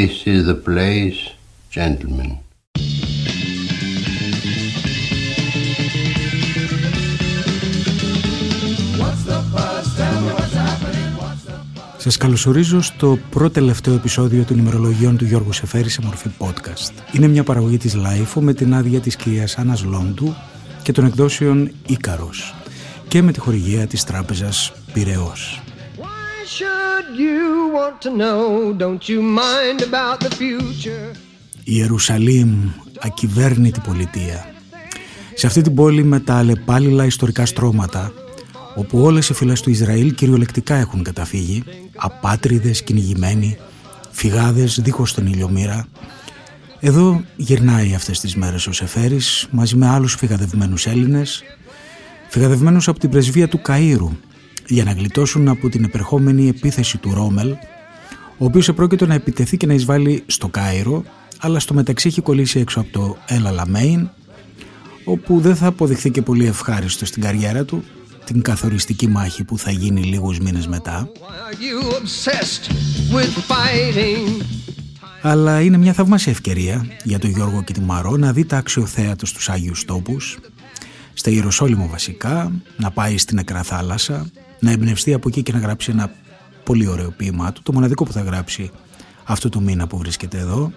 This is the place, gentlemen. Σας καλωσορίζω στο πρώτο τελευταίο επεισόδιο των ημερολογιών του Γιώργου Σεφέρη σε μορφή podcast. Είναι μια παραγωγή της LIFO με την άδεια της κυρίας Άννας Λόντου και των εκδόσεων Ίκαρος και με τη χορηγία της τράπεζας Πυραιός. Η Ιερουσαλήμ, ακυβέρνητη πολιτεία. Σε αυτή την πόλη με τα αλλεπάλληλα ιστορικά στρώματα όπου όλες οι φυλές του Ισραήλ κυριολεκτικά έχουν καταφύγει, απάτριδες, κυνηγημένοι, φυγάδες δίχως τον ηλιομήρα. Εδώ γυρνάει αυτές τις μέρες ο Σεφέρης μαζί με άλλους φυγαδευμένους Έλληνες, φυγαδευμένους από την πρεσβεία του Καΐρου για να γλιτώσουν από την επερχόμενη επίθεση του Ρόμελ, ο οποίος επρόκειτο να επιτεθεί και να εισβάλλει στο Κάιρο, αλλά στο μεταξύ έχει κολλήσει έξω από το Ελ Αλαμέιν, όπου δεν θα αποδειχθεί και πολύ ευχάριστος στην καριέρα του την καθοριστική μάχη που θα γίνει λίγους μήνες μετά. Αλλά είναι μια θαυμάσια ευκαιρία για τον Γιώργο και τη Μαρό να δει τα αξιοθέατα στους Άγιους Τόπους, στα Ιεροσόλυμα βασικά, να πάει στην Νεκρά Θάλασσα, να εμπνευστεί από εκεί και να γράψει ένα πολύ ωραίο ποίημα. Το μοναδικό που θα γράψει αυτό το μήνα που βρίσκεται εδώ.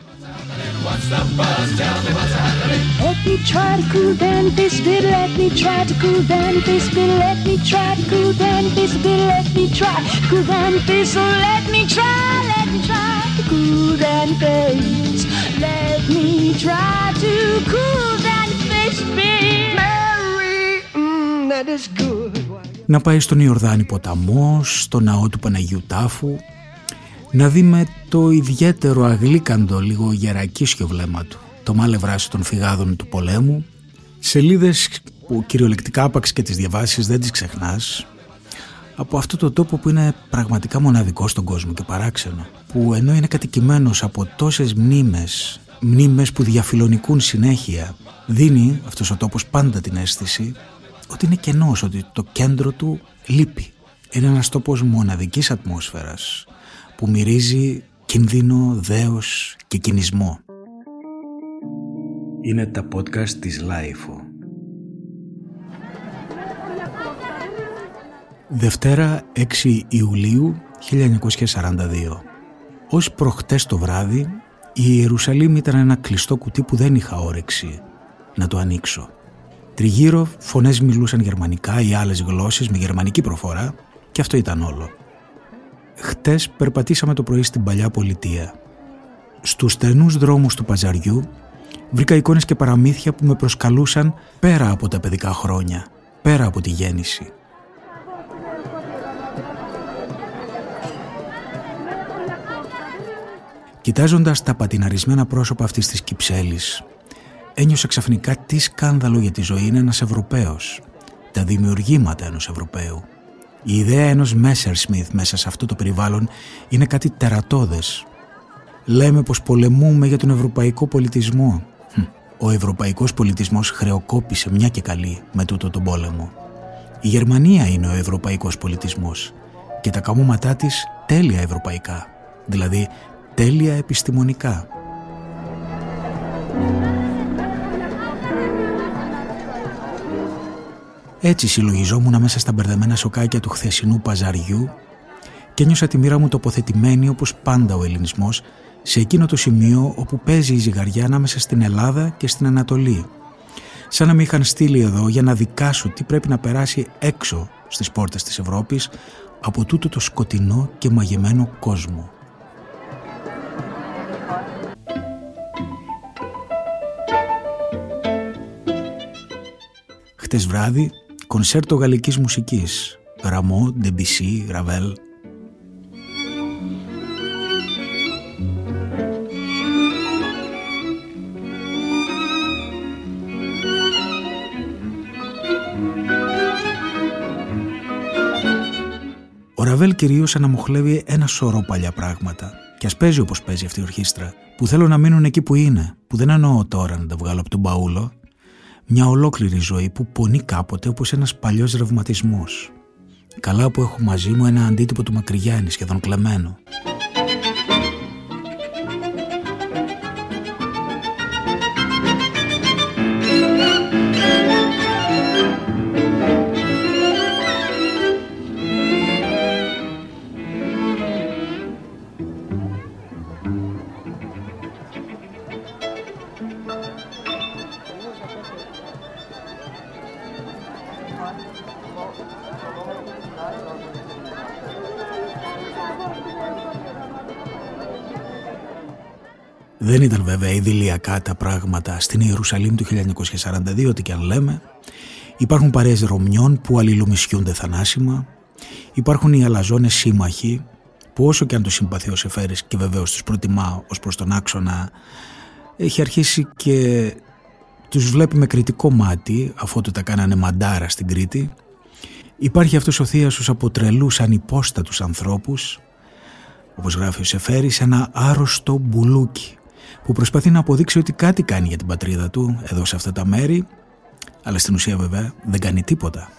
Να πάει στον Ιορδάνη ποταμός, στο ναό του Παναγιού Τάφου, να δει με το ιδιαίτερο αγλίκαντο λίγο γερακίσιο βλέμμα του το μάλε βράση των φυγάδων του πολέμου. Σελίδες που κυριολεκτικά άπαξ και τις διαβάσεις δεν τις ξεχνάς. Από αυτό το τόπο που είναι πραγματικά μοναδικό στον κόσμο και παράξενο που ενώ είναι κατοικημένος από τόσες μνήμες μνήμες που διαφιλονικούν συνέχεια δίνει αυτός ο τόπος πάντα την αίσθηση ότι είναι κενός, ότι το κέντρο του λείπει. Είναι ένας τόπος μοναδικής ατμόσφαιρας που μυρίζει κίνδυνο, δέος και κυνισμό. Είναι τα podcast της LiFO. Δευτέρα 6 Ιουλίου 1942. Ως προχτές το βράδυ, η Ιερουσαλήμ ήταν ένα κλειστό κουτί που δεν είχα όρεξη να το ανοίξω. Τριγύρω φωνές μιλούσαν γερμανικά ή άλλες γλώσσες με γερμανική προφορά και αυτό ήταν όλο. Χτες περπατήσαμε το πρωί στην παλιά πολιτεία. Στους στενούς δρόμους του παζαριού βρήκα εικόνες και παραμύθια που με προσκαλούσαν πέρα από τα παιδικά χρόνια, πέρα από τη γέννηση. Κοιτάζοντας τα πατιναρισμένα πρόσωπα αυτής της κυψέλης, ένιωσα ξαφνικά τι σκάνδαλο για τη ζωή είναι ένας Ευρωπαίος, τα δημιουργήματα ενός Ευρωπαίου. Η ιδέα ενός Μέσερ Σμιθ μέσα σε αυτό το περιβάλλον είναι κάτι τερατώδες. Λέμε πως πολεμούμε για τον ευρωπαϊκό πολιτισμό. Ο ευρωπαϊκός πολιτισμός χρεοκόπησε μια και καλή με τούτο τον πόλεμο. Η Γερμανία είναι ο ευρωπαϊκός πολιτισμός και τα καμώματά της τέλεια ευρωπαϊκά, δηλαδή τέλεια επιστημονικά. Έτσι συλλογιζόμουν μέσα στα μπερδεμένα σοκάκια του χθεσινού παζαριού και νιώσα τη μοίρα μου τοποθετημένη όπως πάντα ο ελληνισμός σε εκείνο το σημείο όπου παίζει η ζυγαριά ανάμεσα στην Ελλάδα και στην Ανατολή. Σαν να με είχαν στείλει εδώ για να δικάσω τι πρέπει να περάσει έξω στις πόρτες της Ευρώπης από τούτο το σκοτεινό και μαγεμένο κόσμο. Χτες βράδυ κονσέρτο γαλλικής μουσικής, Ραμό, Ντεμπισί, Ραβέλ. Ο Ραβέλ κυρίως αναμοχλεύει ένα σωρό παλιά πράγματα και ας παίζει όπως παίζει αυτή η ορχήστρα που θέλω να μείνουν εκεί που είναι, που δεν εννοώ τώρα να τα βγάλω από τον μπαούλο μια ολόκληρη ζωή που πονεί κάποτε όπως ένας παλιός ρευματισμός. Καλά που έχω μαζί μου ένα αντίτυπο του Μακρυγιάννη σχεδόν κλεμμένο. Δεν ήταν βέβαια ιδηλιακά τα πράγματα στην Ιερουσαλήμ του 1942, ό,τι και αν λέμε. Υπάρχουν παρέες Ρωμιών που αλληλομισιούνται θανάσιμα. Υπάρχουν οι αλαζόνες σύμμαχοι που όσο και αν το συμπαθεί ο Σεφέρης και βεβαίως τους προτιμά ως προς τον άξονα έχει αρχίσει και τους βλέπει με κριτικό μάτι αφού του τα κάνανε μαντάρα στην Κρήτη. Υπάρχει αυτός ο θείασος από τρελούς ανυπόστατους ανθρώπους όπως γράφει ο Σεφέρης ένα άρρωστο μπουλούκι που προσπαθεί να αποδείξει ότι κάτι κάνει για την πατρίδα του εδώ σε αυτά τα μέρη αλλά στην ουσία βέβαια δεν κάνει τίποτα.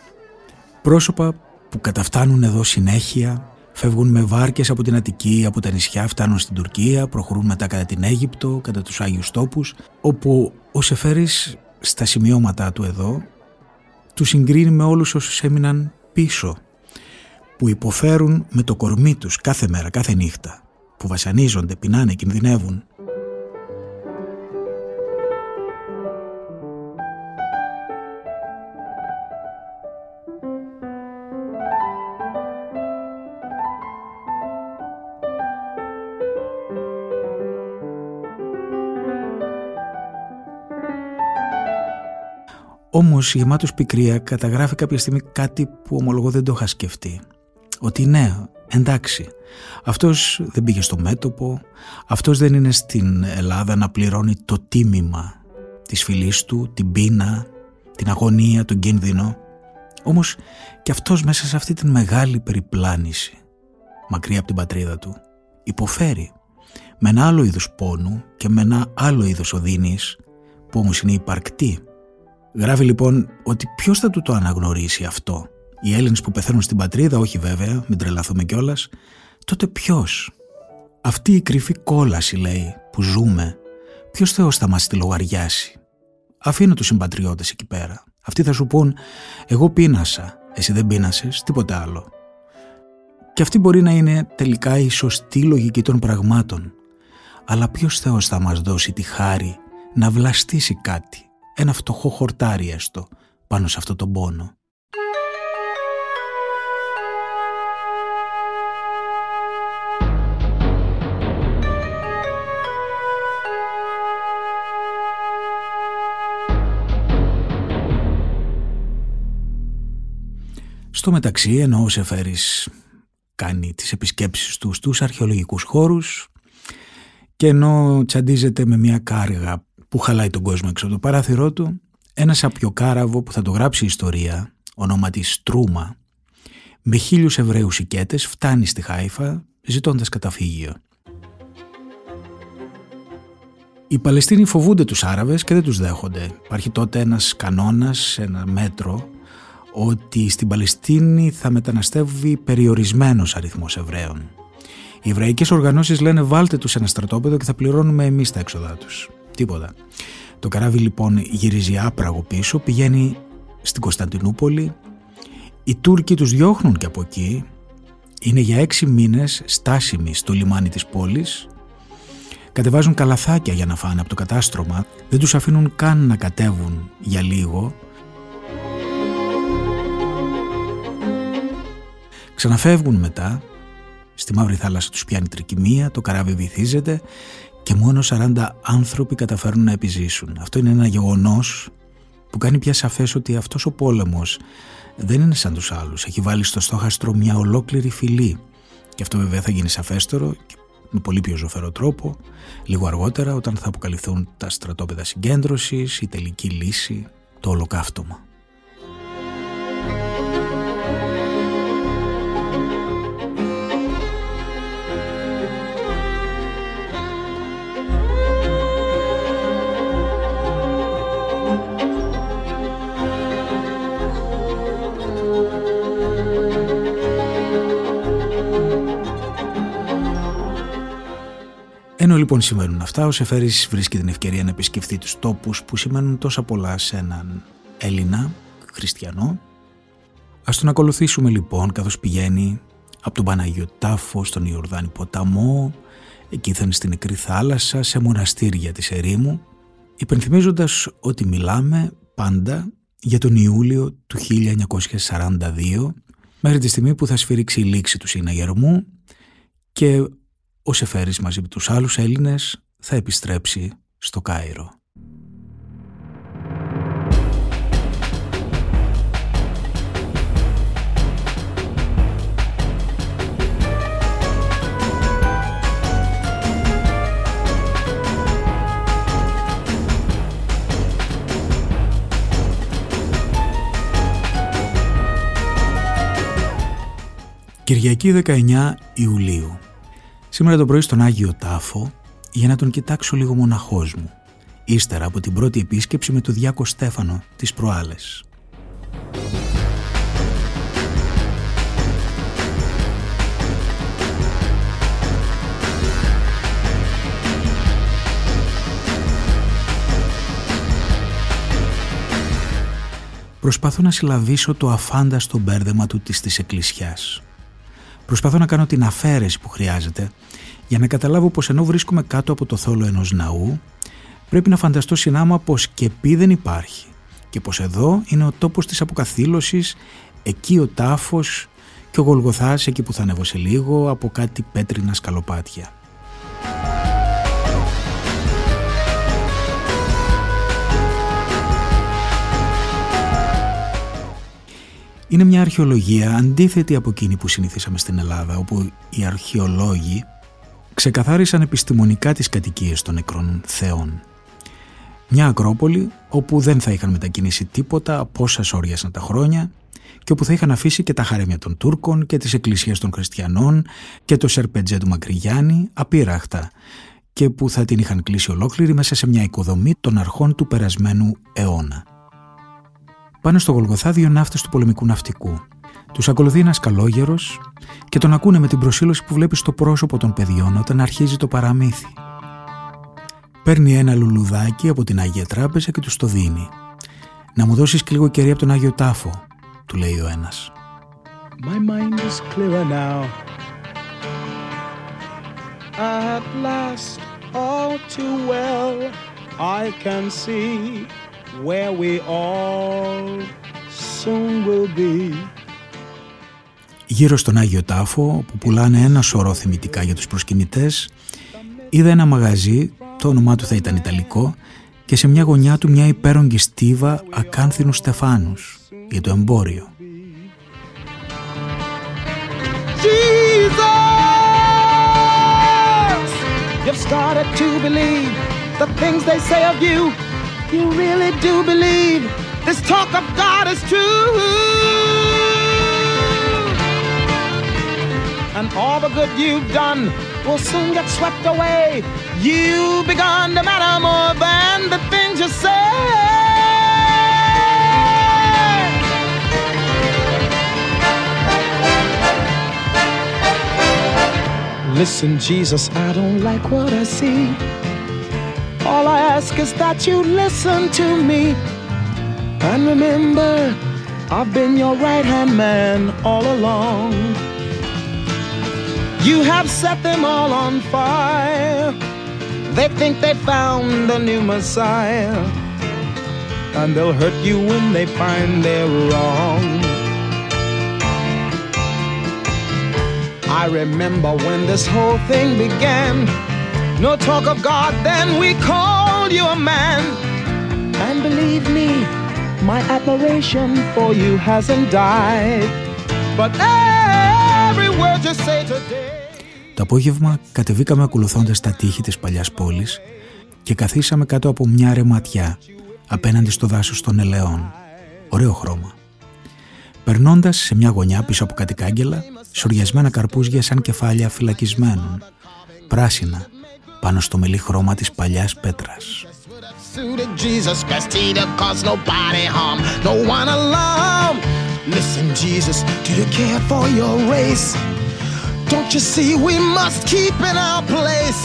Πρόσωπα που καταφτάνουν εδώ συνέχεια, φεύγουν με βάρκες από την Αττική, από τα νησιά, φτάνουν στην Τουρκία, προχωρούν μετά κατά την Αίγυπτο, κατά τους Άγιους Τόπους, όπου ο Σεφέρης στα σημειώματά του εδώ τους συγκρίνει με όλους όσους έμειναν πίσω, που υποφέρουν με το κορμί τους κάθε μέρα, κάθε νύχτα, που βασανίζονται, πεινάνε, κινδυνεύουν, Όμως γεμάτος πικρία καταγράφει κάποια στιγμή κάτι που ομολογώ δεν το είχα σκεφτεί. Ότι ναι, εντάξει, αυτός δεν πήγε στο μέτωπο, αυτός δεν είναι στην Ελλάδα να πληρώνει το τίμημα της φυλής του, την πείνα, την αγωνία, τον κίνδυνο. Όμως και αυτός μέσα σε αυτή την μεγάλη περιπλάνηση, μακριά από την πατρίδα του, υποφέρει με ένα άλλο είδος πόνου και με ένα άλλο είδος οδύνης που όμως είναι υπαρκτή Γράφει λοιπόν ότι ποιος θα του το αναγνωρίσει αυτό; Οι Έλληνες που πεθαίνουν στην πατρίδα, όχι βέβαια, μην τρελαθούμε κιόλας. Τότε ποιος; Αυτή η κρυφή κόλαση, λέει, που ζούμε, ποιος Θεός θα μας τη λογαριάσει; Αφήνω τους συμπατριώτες εκεί πέρα. Αυτοί θα σου πούν, Εγώ πείνασα, εσύ δεν πείνασε, τίποτε άλλο. Και αυτή μπορεί να είναι τελικά η σωστή λογική των πραγμάτων. Αλλά ποιος Θεός θα μας δώσει τη χάρη να βλαστήσει κάτι; Ένα φτωχό χορτάρι έστω πάνω σε αυτό τον πόνο. Στο μεταξύ, ενώ ο Σεφέρης κάνει τις επισκέψεις του στους αρχαιολογικούς χώρους και ενώ τσαντίζεται με μια κάργα που χαλάει τον κόσμο έξω από το παράθυρό του, ένα κάραβο που θα το γράψει η ιστορία, ονόματις Στρούμα, με χίλιους Εβραίους οικέτες φτάνει στη Χάιφα ζητώντας καταφύγιο. Οι Παλαιστίνοι φοβούνται τους Άραβες και δεν τους δέχονται. Υπάρχει τότε ένας κανόνας, ένα μέτρο, ότι στην Παλαιστίνη θα μεταναστεύει περιορισμένος αριθμός Εβραίων. Οι εβραϊκές οργανώσεις λένε βάλτε τους σε ένα στρατόπεδο και θα πληρώνουμε εμείς τα έξοδά τους. Τίποτα. Το καράβι λοιπόν γυρίζει άπραγο πίσω, πηγαίνει στην Κωνσταντινούπολη. Οι Τούρκοι τους διώχνουν και από εκεί. Είναι για έξι μήνες στάσιμοι στο λιμάνι της πόλης. Κατεβάζουν καλαθάκια για να φάνε από το κατάστρωμα. Δεν τους αφήνουν καν να κατέβουν για λίγο. Ξαναφεύγουν μετά. Στη Μαύρη Θάλασσα τους πιάνει τρικυμία, το καράβι βυθίζεται και μόνο 40 άνθρωποι καταφέρουν να επιζήσουν. Αυτό είναι ένα γεγονός που κάνει πια σαφές ότι αυτός ο πόλεμος δεν είναι σαν τους άλλους. Έχει βάλει στο στόχαστρο μια ολόκληρη φυλή και αυτό βέβαια θα γίνει σαφέστερο και με πολύ πιο ζωφερό τρόπο λίγο αργότερα όταν θα αποκαλυφθούν τα στρατόπεδα συγκέντρωσης, η τελική λύση, το ολοκαύτωμα. Ενώ λοιπόν συμβαίνουν αυτά, ο Σεφέρης βρίσκει την ευκαιρία να επισκεφθεί τους τόπους που σημαίνουν τόσα πολλά σε έναν Έλληνα, χριστιανό. Ας τον ακολουθήσουμε λοιπόν καθώς πηγαίνει από τον Παναγιο Τάφο στον Ιορδάνη ποταμό, εκεί θα είναι στην νεκρή θάλασσα, σε μοναστήρια της ερήμου, υπενθυμίζοντας ότι μιλάμε πάντα για τον Ιούλιο του 1942, μέχρι τη στιγμή που θα σφυρίξει η λήξη του συναγερμού και ο Σεφέρης μαζί με τους άλλους Έλληνες θα επιστρέψει στο Κάιρο. Κυριακή 19 Ιουλίου. Σήμερα το πρωί στον Άγιο Τάφο για να τον κοιτάξω λίγο μοναχός μου, ύστερα από την πρώτη επίσκεψη με τον Διάκο Στέφανο τις προάλλες. Προσπαθώ να συλλαβήσω το αφάνταστο μπέρδεμα του της της εκκλησιάς. Προσπαθώ να κάνω την αφαίρεση που χρειάζεται για να καταλάβω πως ενώ βρίσκομαι κάτω από το θόλο ενός ναού πρέπει να φανταστώ συνάμα πως και πει δεν υπάρχει και πως εδώ είναι ο τόπος της αποκαθήλωσης, εκεί ο τάφος και ο Γολγοθάς εκεί που θα ανέβω σε λίγο από κάτι πέτρινα σκαλοπάτια. Είναι μια αρχαιολογία αντίθετη από εκείνη που συνηθίσαμε στην Ελλάδα, όπου οι αρχαιολόγοι ξεκαθάρισαν επιστημονικά τις κατοικίες των νεκρών θεών. Μια Ακρόπολη όπου δεν θα είχαν μετακινήσει τίποτα από όσα σόριασαν τα χρόνια και όπου θα είχαν αφήσει και τα χαρέμια των Τούρκων και τις εκκλησίες των Χριστιανών και το σερπετζέ του Μακρυγιάννη απείραχτα και που θα την είχαν κλείσει ολόκληρη μέσα σε μια οικοδομή των αρχών του περασμένου αιώνα. Πάνε στο Γολγοθά δύο ναύτες του πολεμικού ναυτικού. Τους ακολουθεί ένας καλόγερος και τον ακούνε με την προσήλωση που βλέπεις στο πρόσωπο των παιδιών όταν αρχίζει το παραμύθι. Παίρνει ένα λουλουδάκι από την Άγια Τράπεζα και τους το δίνει. «Να μου δώσεις και λίγο κερί από τον Άγιο Τάφο», του λέει ο ένας. My mind is clearer now. At last, all too well, I can see where we all soon will be. Γύρω στον Άγιο Τάφο, που πουλάνε ένα σωρό θυμητικά για τους προσκυνητές, είδα ένα μαγαζί, το όνομά του θα ήταν Ιταλικό, και σε μια γωνιά του μια υπέρογγη στίβα ακάνθινου στεφάνους για το εμπόριο. Jesus, you've started to believe the things they say of you. You really do believe this talk of God is true. and all the good you've done will soon get swept away. You've begun to matter more than the things you say. Listen, Jesus, I don't like what I see. All I ask is that you listen to me. And remember, I've been your right hand man all along. You have set them all on fire. They think they found a new Messiah. And they'll hurt you when they find they're wrong. I remember when this whole thing began. No talk of God, then we called you a man. And believe me, my admiration for you hasn't died. But every word you say today. Το απόγευμα κατεβήκαμε ακολουθώντας τα τείχη της παλιάς πόλης και καθίσαμε κάτω από μια ρεματιά απέναντι στο δάσος των ελαιών. Ωραίο χρώμα. Περνώντας σε μια γωνιά πίσω από κάτι κάγκελα, σοριασμένα καρπούζια σαν κεφάλια φυλακισμένων, πράσινα, πάνω στο μελί χρώμα της παλιάς πέτρας. Listen, Jesus, do you care for your race? Don't you see we must keep in our place?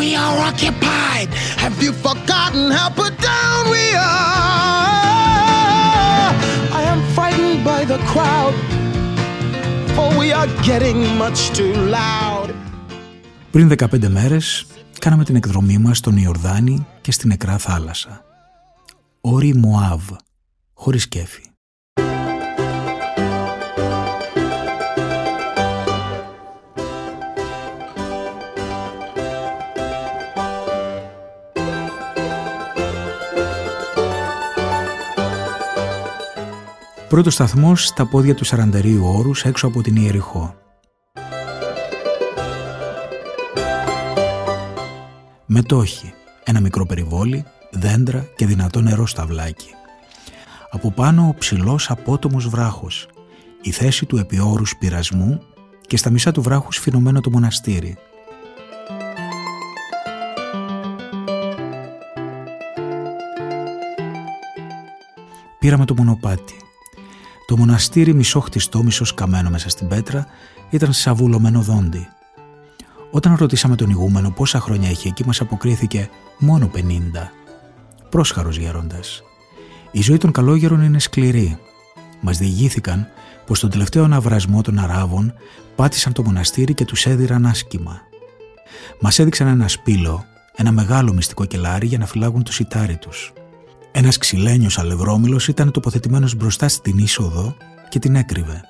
We are occupied. Have you forgotten how put down we are? I am frightened by the crowd, for we are getting much too loud. Πριν 15 μέρες κάναμε την εκδρομή μας στον Ιορδάνη και στην Νεκρά Θάλασσα. Όρι Μωάβ, χωρίς κέφι. Πρώτος σταθμός στα πόδια του Σαραντερίου Όρους έξω από την Ιεριχώ. Μετόχι, ένα μικρό περιβόλι, δέντρα και δυνατό νερό στα βλάκι. Από πάνω ο ψηλός απότομος βράχος, η θέση του επιόρους πειρασμού και στα μισά του βράχου σφινωμένο το μοναστήρι. Πήραμε το μονοπάτι. Το μοναστήρι μισό χτιστό, μισός σκαμμένο μέσα στην πέτρα ήταν σαβουλωμένο δόντι. Όταν ρωτήσαμε τον ηγούμενο πόσα χρόνια έχει εκεί μας αποκρίθηκε μόνο 50. Πρόσχαρος γέροντας. Η ζωή των καλόγερων είναι σκληρή. Μας διηγήθηκαν πως τον τελευταίο αναβρασμό των Αράβων πάτησαν το μοναστήρι και τους έδιραν άσκημα. Μας έδειξαν ένα σπήλο, ένα μεγάλο μυστικό κελάρι για να φυλάγουν το σιτάρι τους. Ένας ξυλένιος αλευρόμυλος ήταν τοποθετημένος μπροστά στην είσοδο και την έκρυβε.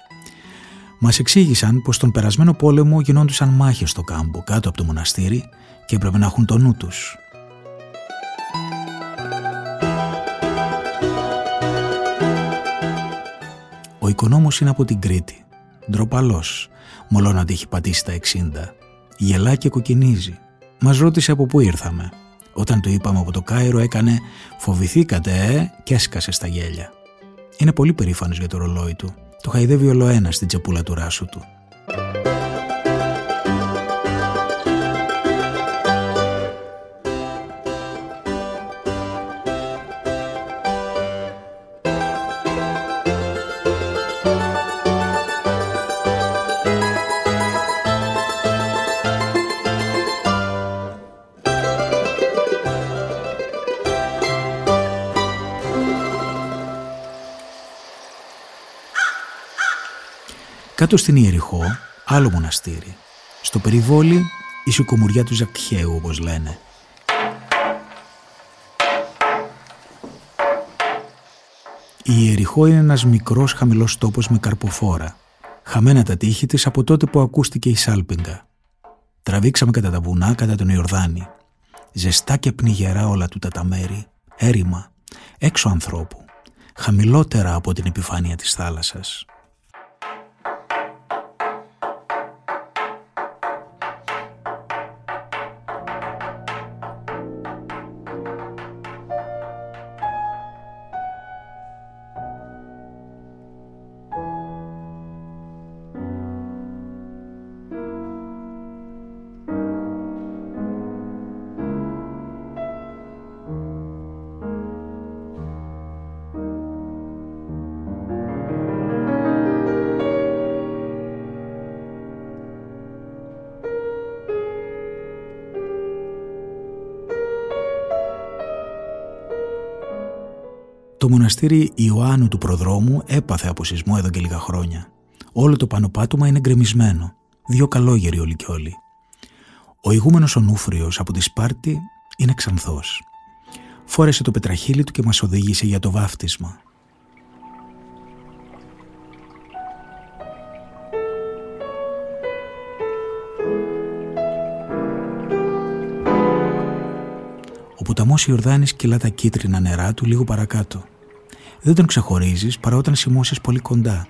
Μας εξήγησαν πως τον περασμένο πόλεμο γινόντουσαν μάχες στο κάμπο κάτω από το μοναστήρι και έπρεπε να έχουν το νου τους. Ο οικονόμος είναι από την Κρήτη. Ντροπαλός, μολόν ότι έχει πατήσει τα 60. Γελά και κοκκινίζει. Μας ρώτησε από πού ήρθαμε. Όταν του είπαμε από το Κάιρο έκανε «Φοβηθήκατε, ε» και έσκασε στα γέλια. Είναι πολύ περήφανος για το ρολόι του. Το χαϊδεύει ολοένα στην τσεπούλα του ράσου του. Κάτω στην Ιεριχώ, άλλο μοναστήρι. Στο περιβόλι, η σικομουριά του Ζακχαίου, όπως λένε. Η Ιεριχώ είναι ένας μικρός χαμηλός τόπος με καρποφόρα. Χαμένα τα τείχη της από τότε που ακούστηκε η Σάλπιγγα. Τραβήξαμε κατά τα βουνά κατά τον Ιορδάνη. Ζεστά και πνιγερά όλα τούτα τα μέρη. Έρημα. Έξω ανθρώπου. Χαμηλότερα από την επιφάνεια της θάλασσας. Μοναστήρι Ιωάννου του Προδρόμου έπαθε από σεισμό εδώ και λίγα χρόνια. Όλο το πανοπάτωμα είναι γκρεμισμένο. Δύο καλόγεροι όλοι και όλοι. Ο ηγούμενος Ονούφριος από τη Σπάρτη είναι ξανθός. Φόρεσε το πετραχύλι του και μας οδήγησε για το βάφτισμα. Ο ποταμός Ιορδάνης κυλά τα κίτρινα νερά του λίγο παρακάτω δεν τον ξεχωρίζεις παρά όταν σημώσεις πολύ κοντά.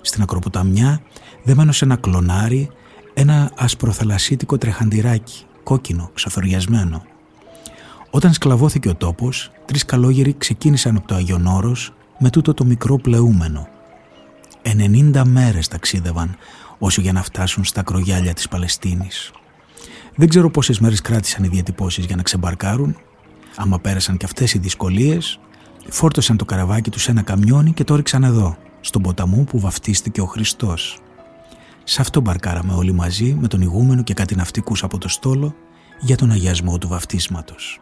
Στην ακροποταμιά δεμένο σε ένα κλονάρι ένα ασπροθαλασσίτικο τρεχαντηράκι, κόκκινο, ξαθοριασμένο. Όταν σκλαβώθηκε ο τόπος, τρεις καλόγεροι ξεκίνησαν από το Αγιον Όρος με τούτο το μικρό πλεούμενο. 90 μέρες ταξίδευαν όσο για να φτάσουν στα κρογιάλια της Παλαιστίνης. Δεν ξέρω πόσες μέρες κράτησαν οι διατυπώσεις για να ξεμπαρκάρουν. Άμα πέρασαν και αυτές οι δυσκολίες, φόρτωσαν το καραβάκι τους σε ένα καμιόνι και το ρίξαν εδώ, στον ποταμό που βαφτίστηκε ο Χριστός. Σε αυτό μπαρκάραμε όλοι μαζί με τον ηγούμενο και κάτι ναυτικούς από το στόλο για τον αγιασμό του βαφτίσματος.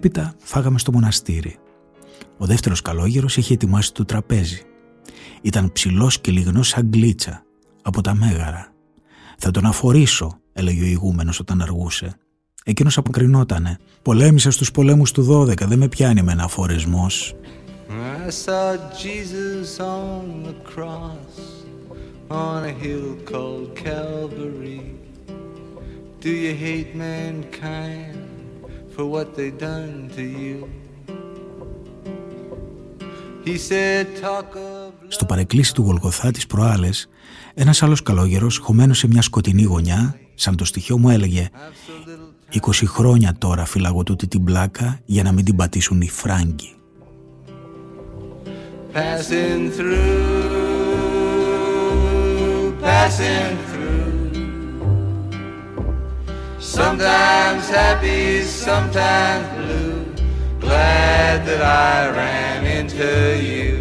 Έπειτα φάγαμε στο μοναστήρι. Ο δεύτερος καλόγερος είχε ετοιμάσει το τραπέζι. Ήταν ψηλός και λιγνός σαν γκλίτσα από τα μέγαρα. «Θα τον αφορήσω», έλεγε ο ηγούμενος όταν αργούσε. Εκείνος αποκρινότανε. «Πολέμησα στους πολέμους του 12, δεν με πιάνει με ένα αφορισμός». I saw Jesus on the cross on a hill called Calvary. Do you hate mankind; For what they done to you? He said, Talk of... Στο παρεκκλήσι του Γολγοθά της προάλλες, ένας άλλος καλόγερος, χωμένος σε μια σκοτεινή γωνιά, σαν το στοιχείο μου έλεγε «20 χρόνια τώρα φυλαγώ τούτη την πλάκα για να μην την πατήσουν οι Φράγκοι». Passing through, passing through. Sometimes happy, sometimes blue. Glad that I ran into you.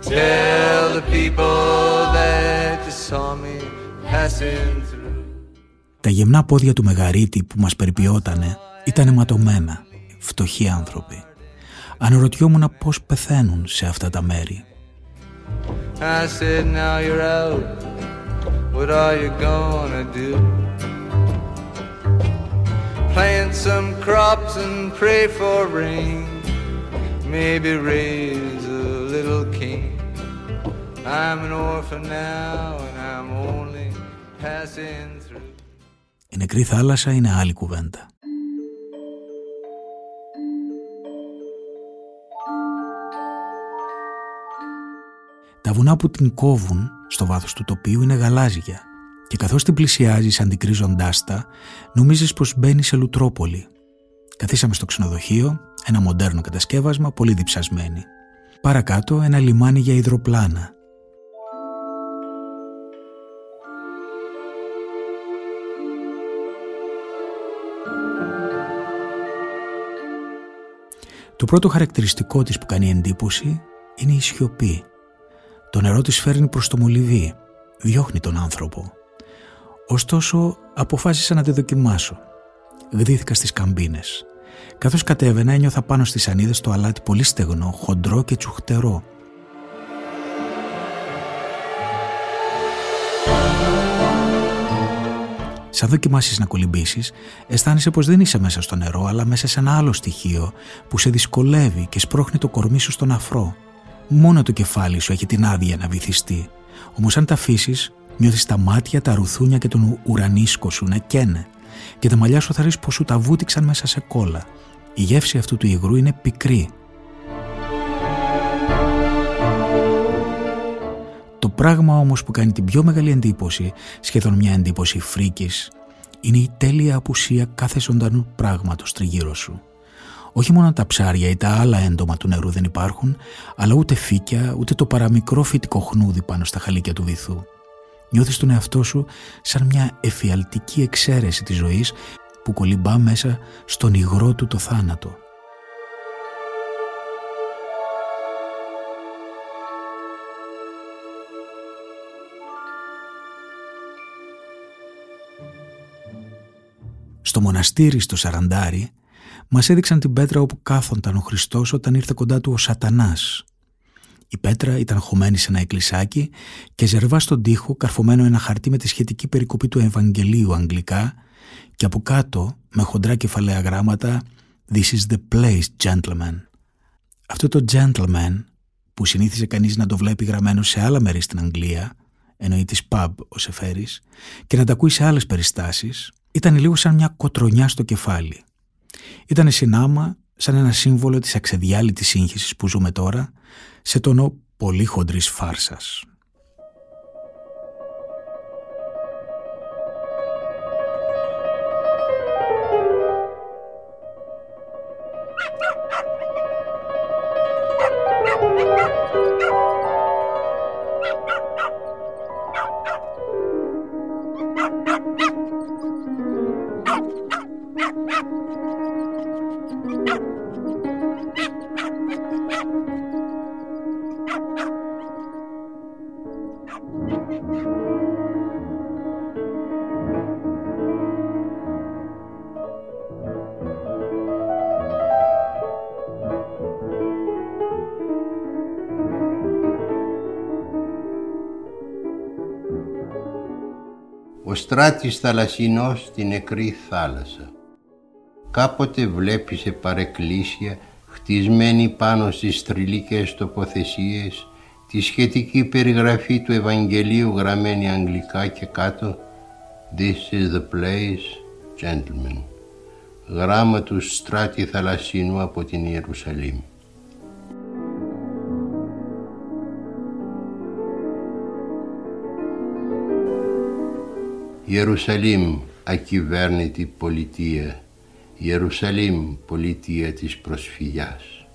Tell the people that you saw me passing through. Τα γεμνά πόδια του Μεγαρίτη που μας περιποιότανε ήταν αιματωμένα, φτωχοί άνθρωποι. Αναρωτιόμουν πώς πεθαίνουν σε αυτά τα μέρη. I said, now you're out. What are you gonna do? Plant some crops and pray for rain. Maybe raise a little king. I'm an orphan now and I'm only passing through. Η νεκρή θάλασσα είναι άλλη κουβέντα. Τα βουνά που την κόβουν στο βάθος του τοπίου είναι γαλάζια και καθώς την πλησιάζεις αντικρίζοντάς τα, νομίζεις πως μπαίνει σε Λουτρόπολη. Καθίσαμε στο ξενοδοχείο, ένα μοντέρνο κατασκεύασμα, πολύ διψασμένη. Παρακάτω ένα λιμάνι για υδροπλάνα. Το πρώτο χαρακτηριστικό της που κάνει εντύπωση είναι η σιωπή. Το νερό της φέρνει προς το μολυβί, διώχνει τον άνθρωπο. Ωστόσο, αποφάσισα να τη δοκιμάσω. Γδύθηκα στις καμπίνες. Καθώς κατέβαινα, ένιωθα πάνω στις ανίδες το αλάτι πολύ στεγνό, χοντρό και τσουχτερό. Σαν δοκιμάσεις να κολυμπήσεις, αισθάνεσαι πως δεν είσαι μέσα στο νερό, αλλά μέσα σε ένα άλλο στοιχείο που σε δυσκολεύει και σπρώχνει το κορμί σου στον αφρό. Μόνο το κεφάλι σου έχει την άδεια να βυθιστεί. Όμως, αν τα αφήσεις, νιώθεις τα μάτια, τα ρουθούνια και τον ουρανίσκο σου να καίνε. Και τα μαλλιά σου θα ρίξει πως σου τα βούτυξαν μέσα σε κόλλα. Η γεύση αυτού του υγρού είναι πικρή. Το πράγμα όμως που κάνει την πιο μεγάλη εντύπωση, σχεδόν μια εντύπωση φρίκης, είναι η τέλεια απουσία κάθε ζωντανού πράγματος τριγύρω σου. Όχι μόνο τα ψάρια ή τα άλλα έντομα του νερού δεν υπάρχουν, αλλά ούτε φύκια, ούτε το παραμικρό φυτικό χνούδι πάνω στα χαλίκια του βυθού. Νιώθεις τον εαυτό σου σαν μια εφιαλτική εξαίρεση της ζωής που κολυμπά μέσα στον υγρό του το θάνατο. Στο μοναστήρι στο Σαραντάρι μας έδειξαν την πέτρα όπου κάθονταν ο Χριστός όταν ήρθε κοντά του ο σατανάς. Η πέτρα ήταν χωμένη σε ένα εκκλησάκι και ζερβά στον τοίχο καρφωμένο ένα χαρτί με τη σχετική περικοπή του Ευαγγελίου αγγλικά και από κάτω με χοντρά κεφαλαία γράμματα «This is the place, gentlemen». Αυτό το gentleman που συνήθιζε κανείς να το βλέπει γραμμένο σε άλλα μέρη στην Αγγλία, εννοεί της pub ως εφέρης, και να τα ακούει σε άλλες περιστάσεις, ήταν λίγο σαν μια κοτρονιά στο κεφάλι. Ήταν συνάμα σαν ένα σύμβολο της αξεδιάλυτης σύγχυσης που ζούμε τώρα σε τόνο πολύ χοντρής φάρσας. Στράτης θαλασσινός στη νεκρή θάλασσα. Κάποτε βλέπει σε παρεκκλήσια χτισμένη πάνω στις τριλικές τοποθεσίες τη σχετική περιγραφή του Ευαγγελίου γραμμένη αγγλικά και κάτω «This is the place, gentlemen» γράμμα του στράτη θαλασσίνου από την Ιερουσαλήμ. Ιερουσαλήμ, ακυβέρνητη πολιτεία, Ιερουσαλήμ, πολιτεία της προσφυγιάς.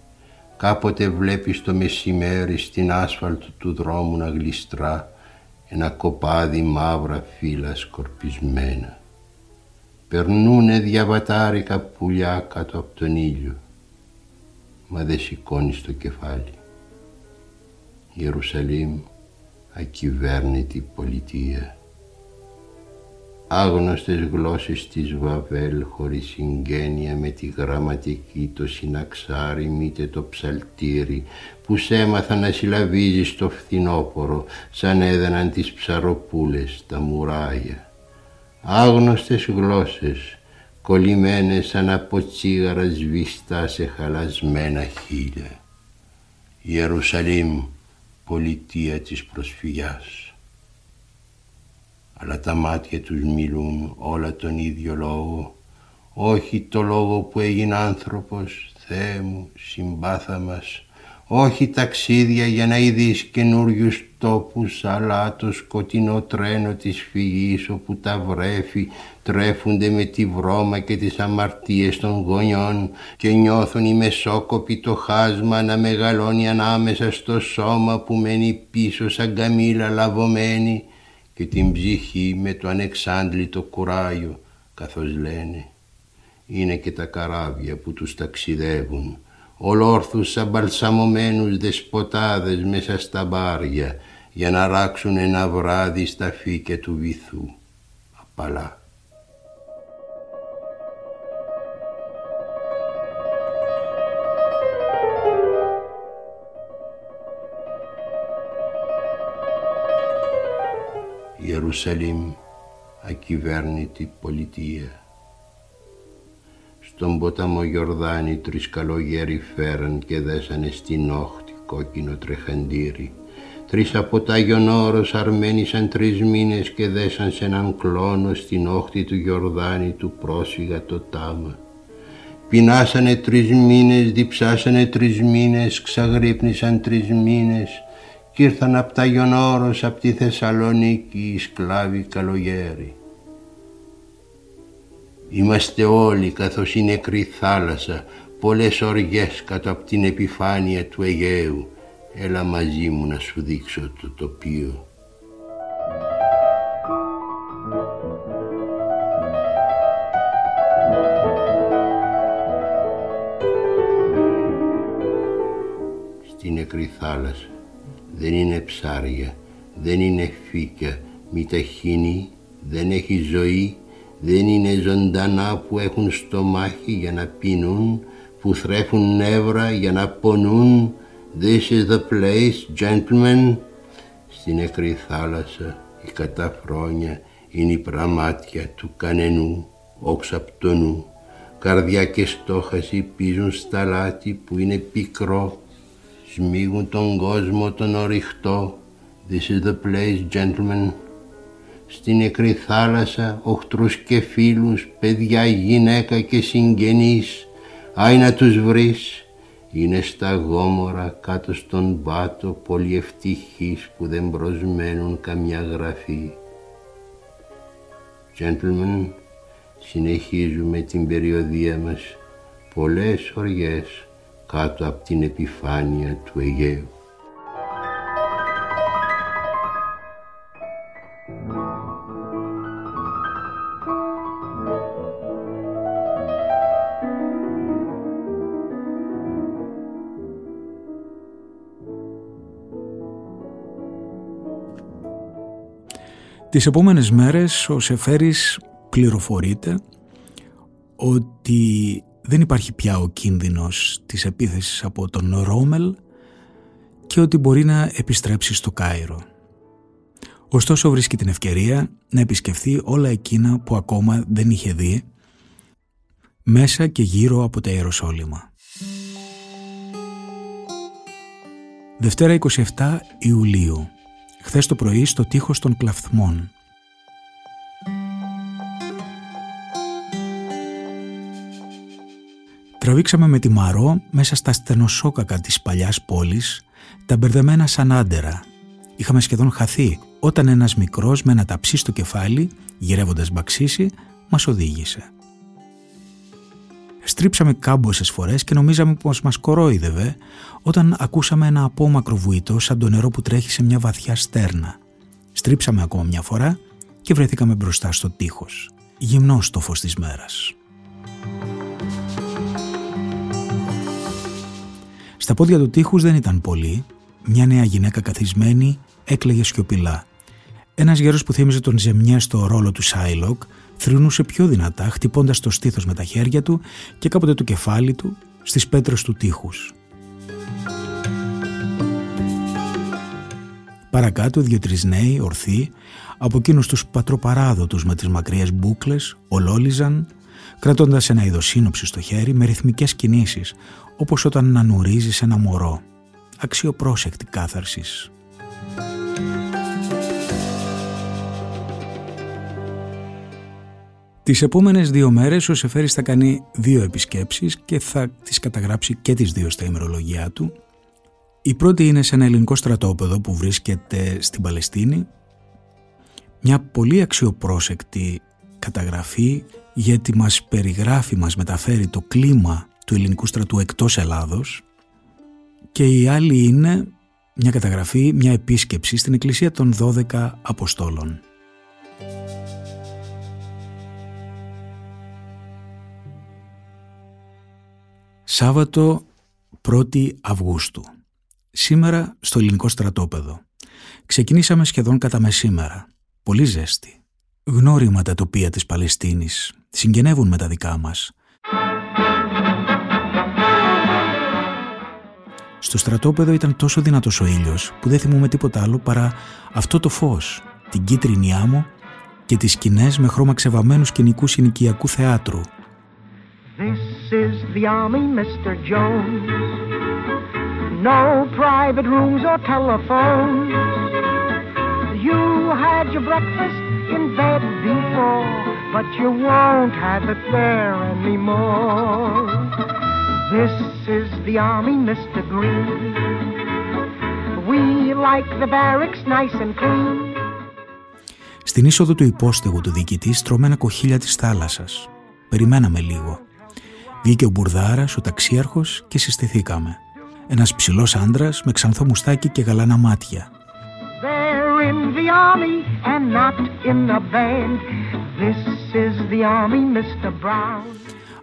Κάποτε βλέπεις το μεσημέρι στην άσφαλτο του δρόμου να γλιστρά ένα κοπάδι μαύρα φύλλα σκορπισμένα. Περνούνε διαβατάρικα πουλιά κάτω από τον ήλιο, μα δεν σηκώνεις το κεφάλι. Ιερουσαλήμ, ακυβέρνητη πολιτεία άγνωστες γλώσσες της Βαβέλ χωρίς συγγένεια με τη γραμματική, το συναξάρι, μήτε το ψαλτήρι που σ' έμαθα να συλλαβίζεις στο φθινόπορο σαν έδαιναν τις ψαροπούλες τα μουράγια. Άγνωστες γλώσσες κολλημένες σαν από τσίγαρα σβηστά σε χαλασμένα χείλια. Ιερουσαλήμ, πολιτεία της προσφυγιάς αλλά τα μάτια τους μιλούν όλα τον ίδιο λόγο, όχι το λόγο που έγινε άνθρωπος, Θεέ μου, συμπάθα μας, όχι ταξίδια για να είδεις καινούριους τόπους, αλλά το σκοτεινό τρένο της φυγής όπου τα βρέφη τρέφονται με τη βρώμα και τις αμαρτίες των γονιών και νιώθουν οι μεσόκοποι το χάσμα να μεγαλώνει ανάμεσα στο σώμα που μένει πίσω σαν καμήλα λαβωμένη και την ψυχή με το ανεξάντλητο κουράγιο καθώς λένε είναι και τα καράβια που τους ταξιδεύουν ολόρθους σαν μπαλσαμωμένους δεσποτάδες μέσα στα μπάρια για να ράξουν ένα βράδυ στα φύκια του βυθού απαλά Ιερουσαλήμ, ακυβέρνητη πολιτεία. Στον ποταμό Γιορδάνη τρεις καλογέροι φέραν και δέσανε στην όχτη κόκκινο τρεχαντήρι. Τρεις από τα Όρος αρμένισαν τρεις μήνες και δέσαν σε έναν κλόνο στην όχτη του Γιορδάνη του πρόσφυγα το τάμα. Πεινάσανε τρεις μήνες, διψάσανε τρεις μήνες, ξαγρύπνησαν τρεις μήνες, κι ήρθαν από τα Ιωνόρος, από τη Θεσσαλονίκη, οι σκλάβοι καλογέροι. Είμαστε όλοι καθώς η νεκρή θάλασσα, πολλές οργές κάτω από την επιφάνεια του Αιγαίου. Έλα μαζί μου να σου δείξω το τοπίο. Στην νεκρή θάλασσα δεν είναι ψάρια, δεν είναι φύκια, μη ταχύνει, δεν έχει ζωή, δεν είναι ζωντανά που έχουν στομάχι για να πίνουν, που θρέφουν νεύρα για να πονούν. This is the place, gentlemen. Στην νεκρή θάλασσα η καταφρόνια είναι η πραμάτια του κανενού, οξαπτονού. Καρδιά και στόχαση πίζουν στα λάτι που είναι πικρό σμίγουν τον κόσμο τον οριχτό. This is the place, gentlemen. Στην νεκρή θάλασσα, οχτρούς και φίλους, παιδιά, γυναίκα και συγγενείς, άι να τους βρεις. Είναι στα γόμορα κάτω στον πάτο πολύ ευτυχείς που δεν προσμένουν καμιά γραφή. Gentlemen, συνεχίζουμε την περιοδία μας πολλές οριές κάτω από την επιφάνεια του Αιγαίου. Τις επόμενες μέρες ο Σεφέρης πληροφορείται ότι δεν υπάρχει πια ο κίνδυνος της επίθεσης από τον Ρόμελ και ότι μπορεί να επιστρέψει στο Κάιρο. Ωστόσο βρίσκει την ευκαιρία να επισκεφθεί όλα εκείνα που ακόμα δεν είχε δει μέσα και γύρω από τα Ιεροσόλυμα. Δευτέρα 27 Ιουλίου, χθες το πρωί στο τείχος των Κλαφθμών. Τραβήξαμε με τη Μαρό μέσα στα στενοσόκακα της παλιάς πόλης, τα μπερδεμένα σαν άντερα. Είχαμε σχεδόν χαθεί όταν ένας μικρός με ένα ταψί στο κεφάλι, γυρεύοντας μπαξίσι, μας οδήγησε. Στρίψαμε κάμποσες φορές και νομίζαμε πως μας κορόιδευε όταν ακούσαμε ένα απόμακρο βουητό σαν το νερό που τρέχει σε μια βαθιά στέρνα. Στρίψαμε ακόμα μια φορά και βρεθήκαμε μπροστά στο τείχος, γυμνός το φως της μέρας. Στα πόδια του τείχους δεν ήταν πολύ. Μια νέα γυναίκα καθισμένη έκλαιγε σιωπηλά. Ένας γέρος που θύμιζε τον Ζεμιέ στο ρόλο του Σάιλοκ θρυνούσε πιο δυνατά χτυπώντας το στήθος με τα χέρια του και κάποτε το κεφάλι του στις πέτρες του τείχους. Παρακάτω δύο-τρεις νέοι, ορθοί, από εκείνους τους πατροπαράδοτους με τις μακριές μπούκλες, ολόλιζαν, κρατώντας ένα ειδοσύνοψη στο χέρι με ρυθμικές κινήσεις, όπως όταν ανανουρίζεις ένα μωρό. Αξιοπρόσεκτη κάθαρσης. Τις επόμενες δύο μέρες ο Σεφέρης θα κάνει δύο επισκέψεις και θα τις καταγράψει και τις δύο στα ημερολογιά του. Η πρώτη είναι σε ένα ελληνικό στρατόπεδο που βρίσκεται στην Παλαιστίνη. Μια πολύ αξιοπρόσεκτη καταγραφή γιατί μας περιγράφει, μας μεταφέρει το κλίμα του ελληνικού στρατού εκτός Ελλάδος και η άλλη είναι μια καταγραφή, μια επίσκεψη στην Εκκλησία των 12 Αποστόλων. Σάββατο 1η Αυγούστου. Σήμερα στο ελληνικό στρατόπεδο. Ξεκινήσαμε σχεδόν κατά μεσήμερα. Πολύ ζέστη. Γνώριμα τα τοπία της Παλαιστίνης. Συγγενεύουν με τα δικά μας. Στο στρατόπεδο ήταν τόσο δυνατός ο ήλιος που δεν θυμούμε τίποτα άλλο παρά αυτό το φως, την κίτρινη άμμο και τις σκηνές με χρώμα ξεβαμένου σκηνικού συνοικιακού θεάτρου This is the army, Mr. Jones. No private rooms or telephones. You had your breakfast in bed before, but you won't have it there anymore. This is the army, Mr. Green. We like the barracks nice and clean. Στην είσοδο του υπόστεγου του διοικητή στρωμένα κοχύλια της θάλασσας. Περιμέναμε λίγο. Βγήκε ο Μπουρδάρας, ο ταξίαρχος και συστηθήκαμε. Ένας ψηλός άντρας με ξανθό μουστάκι και γαλάνα μάτια.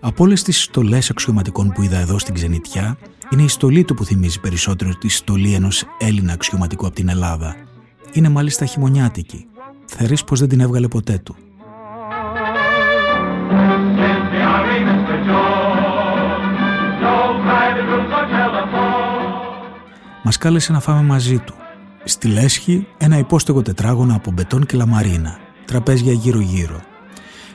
Από όλες τις στολές αξιωματικών που είδα εδώ στην ξενιτιά, είναι η στολή του που θυμίζει περισσότερο τη στολή ενός Έλληνα αξιωματικού από την Ελλάδα. Είναι μάλιστα χειμωνιάτικη. Θεωρεί πως δεν την έβγαλε ποτέ του. Μας κάλεσε να φάμε μαζί του. Στη λέσχη ένα υπόστεγο τετράγωνο από μπετόν και λαμαρίνα, τραπέζια γύρω-γύρω.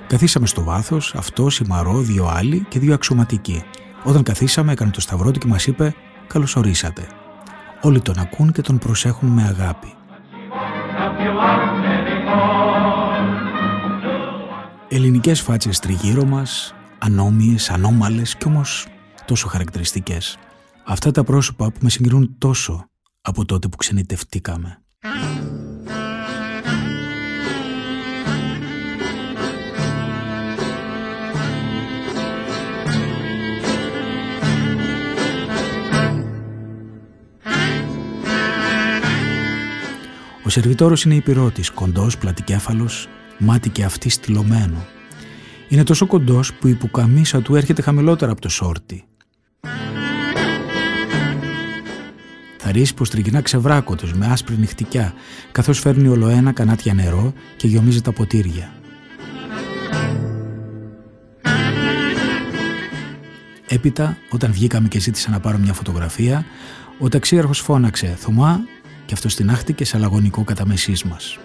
Καθίσαμε στο βάθος, αυτός, η Μαρό, δύο άλλοι και δύο αξιωματικοί. Όταν καθίσαμε έκανε το σταυρό του και μας είπε «Καλώς ορίσατε». Όλοι τον ακούν και τον προσέχουν με αγάπη. Ελληνικές φάτσες τριγύρω μας, ανώμιες, ανώμαλες και όμως τόσο χαρακτηριστικές. Αυτά τα πρόσωπα που με συγκινούν τόσο από τότε που ξενιτευτήκαμε. Ο σερβιτόρος είναι υπηρώτης, κοντός, πλατικέφαλος, μάτι και αυτής στυλωμένο. Είναι τόσο κοντός που η πουκαμίσα του έρχεται χαμηλότερα από το σόρτι Θα ρίξει πως τριγυρνά ξεβράκωτος με άσπρη νυχτικιά, καθώς φέρνει ολοένα κανάτια νερό και γιομίζει τα ποτήρια. Έπειτα, όταν βγήκαμε και ζήτησα να πάρω μια φωτογραφία, ο ταξίαρχος φώναξε «Θωμά» και αυτό την άχτηκε σε αλαγωνικό κατά μεσής μας.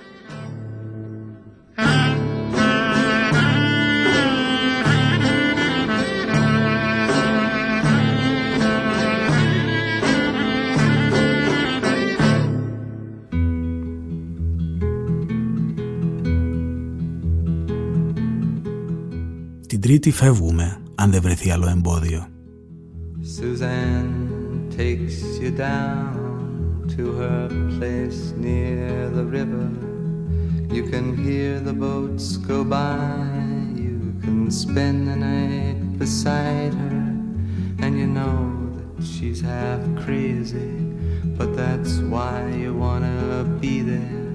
Τρίτη φεύγουμε αν δεν βρεθεί άλλο εμπόδιο. Suzanne takes you down to her place near the river. You can hear the boats go by. You can spend the night beside her. And you know that she's half crazy. But that's why you wanna be there.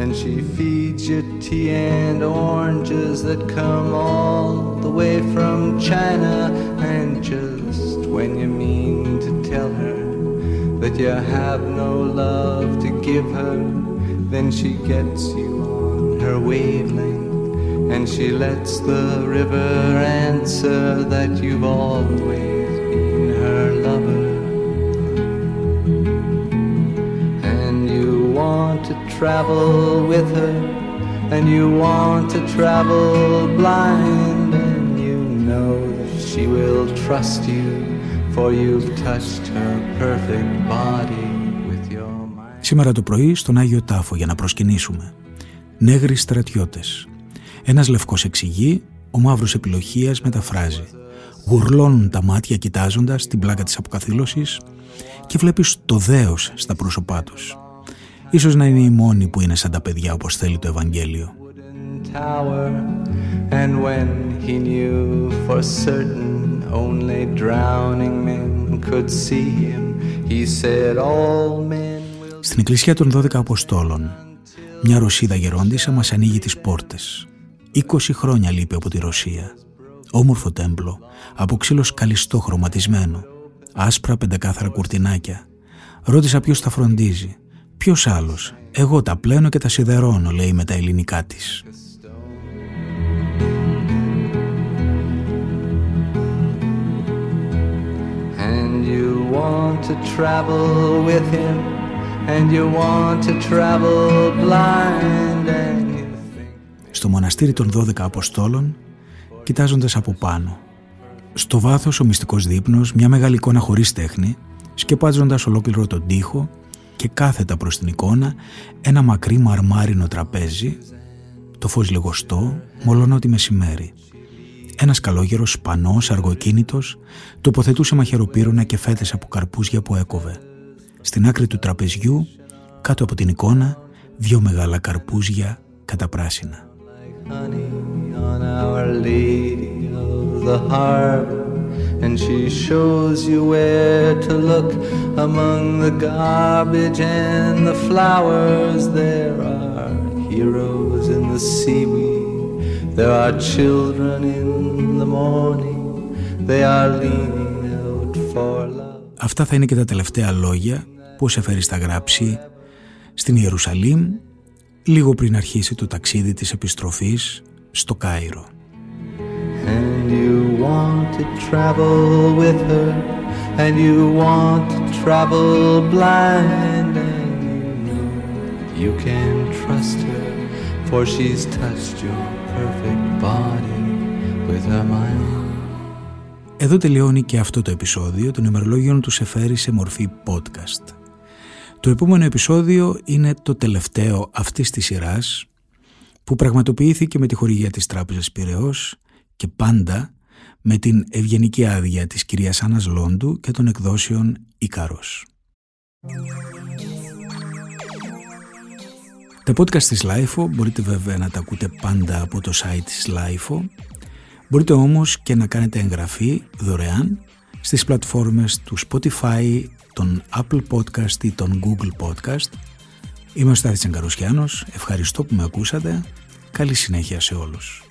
And she feeds you tea and oranges that come all the way from China. And just when you mean to tell her that you have no love to give her, then she gets you on her wavelength. And she lets the river answer that you've always been her lover. And you want to travel with her, and you want to travel blind, and you know that she will trust you, for you've touched her perfect body with your mind. Σήμερα το πρωί στον Άγιο Τάφο για να προσκυνήσουμε. Νέγροι στρατιώτες. Ένας λευκός εξηγεί, ο μαύρος επιλογίας μεταφράζει. Γουρλώνουν τα μάτια κοιτάζοντας την πλάκα της αποκαθήλωσης και βλέπεις το δέος στα πρόσωπά τους. Ίσως να είναι η μόνη που είναι σαν τα παιδιά όπως θέλει το Ευαγγέλιο. Στην Εκκλησία των 12 Αποστόλων, μια Ρωσίδα γερόντισα μας ανοίγει τις πόρτες. 20 χρόνια λείπει από τη Ρωσία. Όμορφο τέμπλο, από ξύλος σκαλιστό χρωματισμένο. Άσπρα πεντακάθαρα κουρτινάκια. Ρώτησα ποιος τα φροντίζει. Ποιος άλλος, εγώ τα πλένω και τα σιδερώνω, λέει με τα ελληνικά της. And you want to travel with him And you want to travel blind and you think... Στο μοναστήρι των 12 Αποστόλων, κοιτάζοντας από πάνω. Στο βάθος ο μυστικός δείπνος, μια μεγάλη εικόνα χωρίς τέχνη, σκεπάζοντας ολόκληρο τον τοίχο και κάθετα προς την εικόνα ένα μακρύ μαρμάρινο τραπέζι, το φως λιγοστό, μολονότι μεσημέρι. Ένας καλόγερος σπανός, αργοκίνητος, τοποθετούσε μαχαιροπύρωνα και φέτες από καρπούζια που έκοβε. Στην άκρη του τραπεζιού, κάτω από την εικόνα, δυο μεγάλα καρπούζια καταπράσινα. And she shows you where to look among the garbage and the flowers. There are heroes in the seaweed, there are children in the morning, they are leaning out for love. Αυτά θα είναι και τα τελευταία λόγια που σε φέρει στα γράψει στην Ιερουσαλήμ λίγο πριν αρχίσει το ταξίδι της επιστροφής στο Κάιρο. And you want to travel with her And you want to travel blind And you know you can trust her For she's touched your perfect body with her mind Εδώ τελειώνει και αυτό το επεισόδιο των ημερολόγιων του Σεφέρη σε μορφή podcast. Το επόμενο επεισόδιο είναι το τελευταίο αυτής της σειράς που πραγματοποιήθηκε με τη χορηγία της Τράπεζας Πυραιός και πάντα με την ευγενική άδεια της κυρίας Άννας Λόντου και των εκδόσεων Ικαρός. Τα podcast της Lifeo μπορείτε βέβαια να τα ακούτε πάντα από το site της Lifeo. Μπορείτε όμως και να κάνετε εγγραφή δωρεάν στις πλατφόρμες του Spotify, των Apple Podcast ή των Google Podcast. Είμαι ο Στάθης Εγκαρουσιάνος. Ευχαριστώ που με ακούσατε. Καλή συνέχεια σε όλους.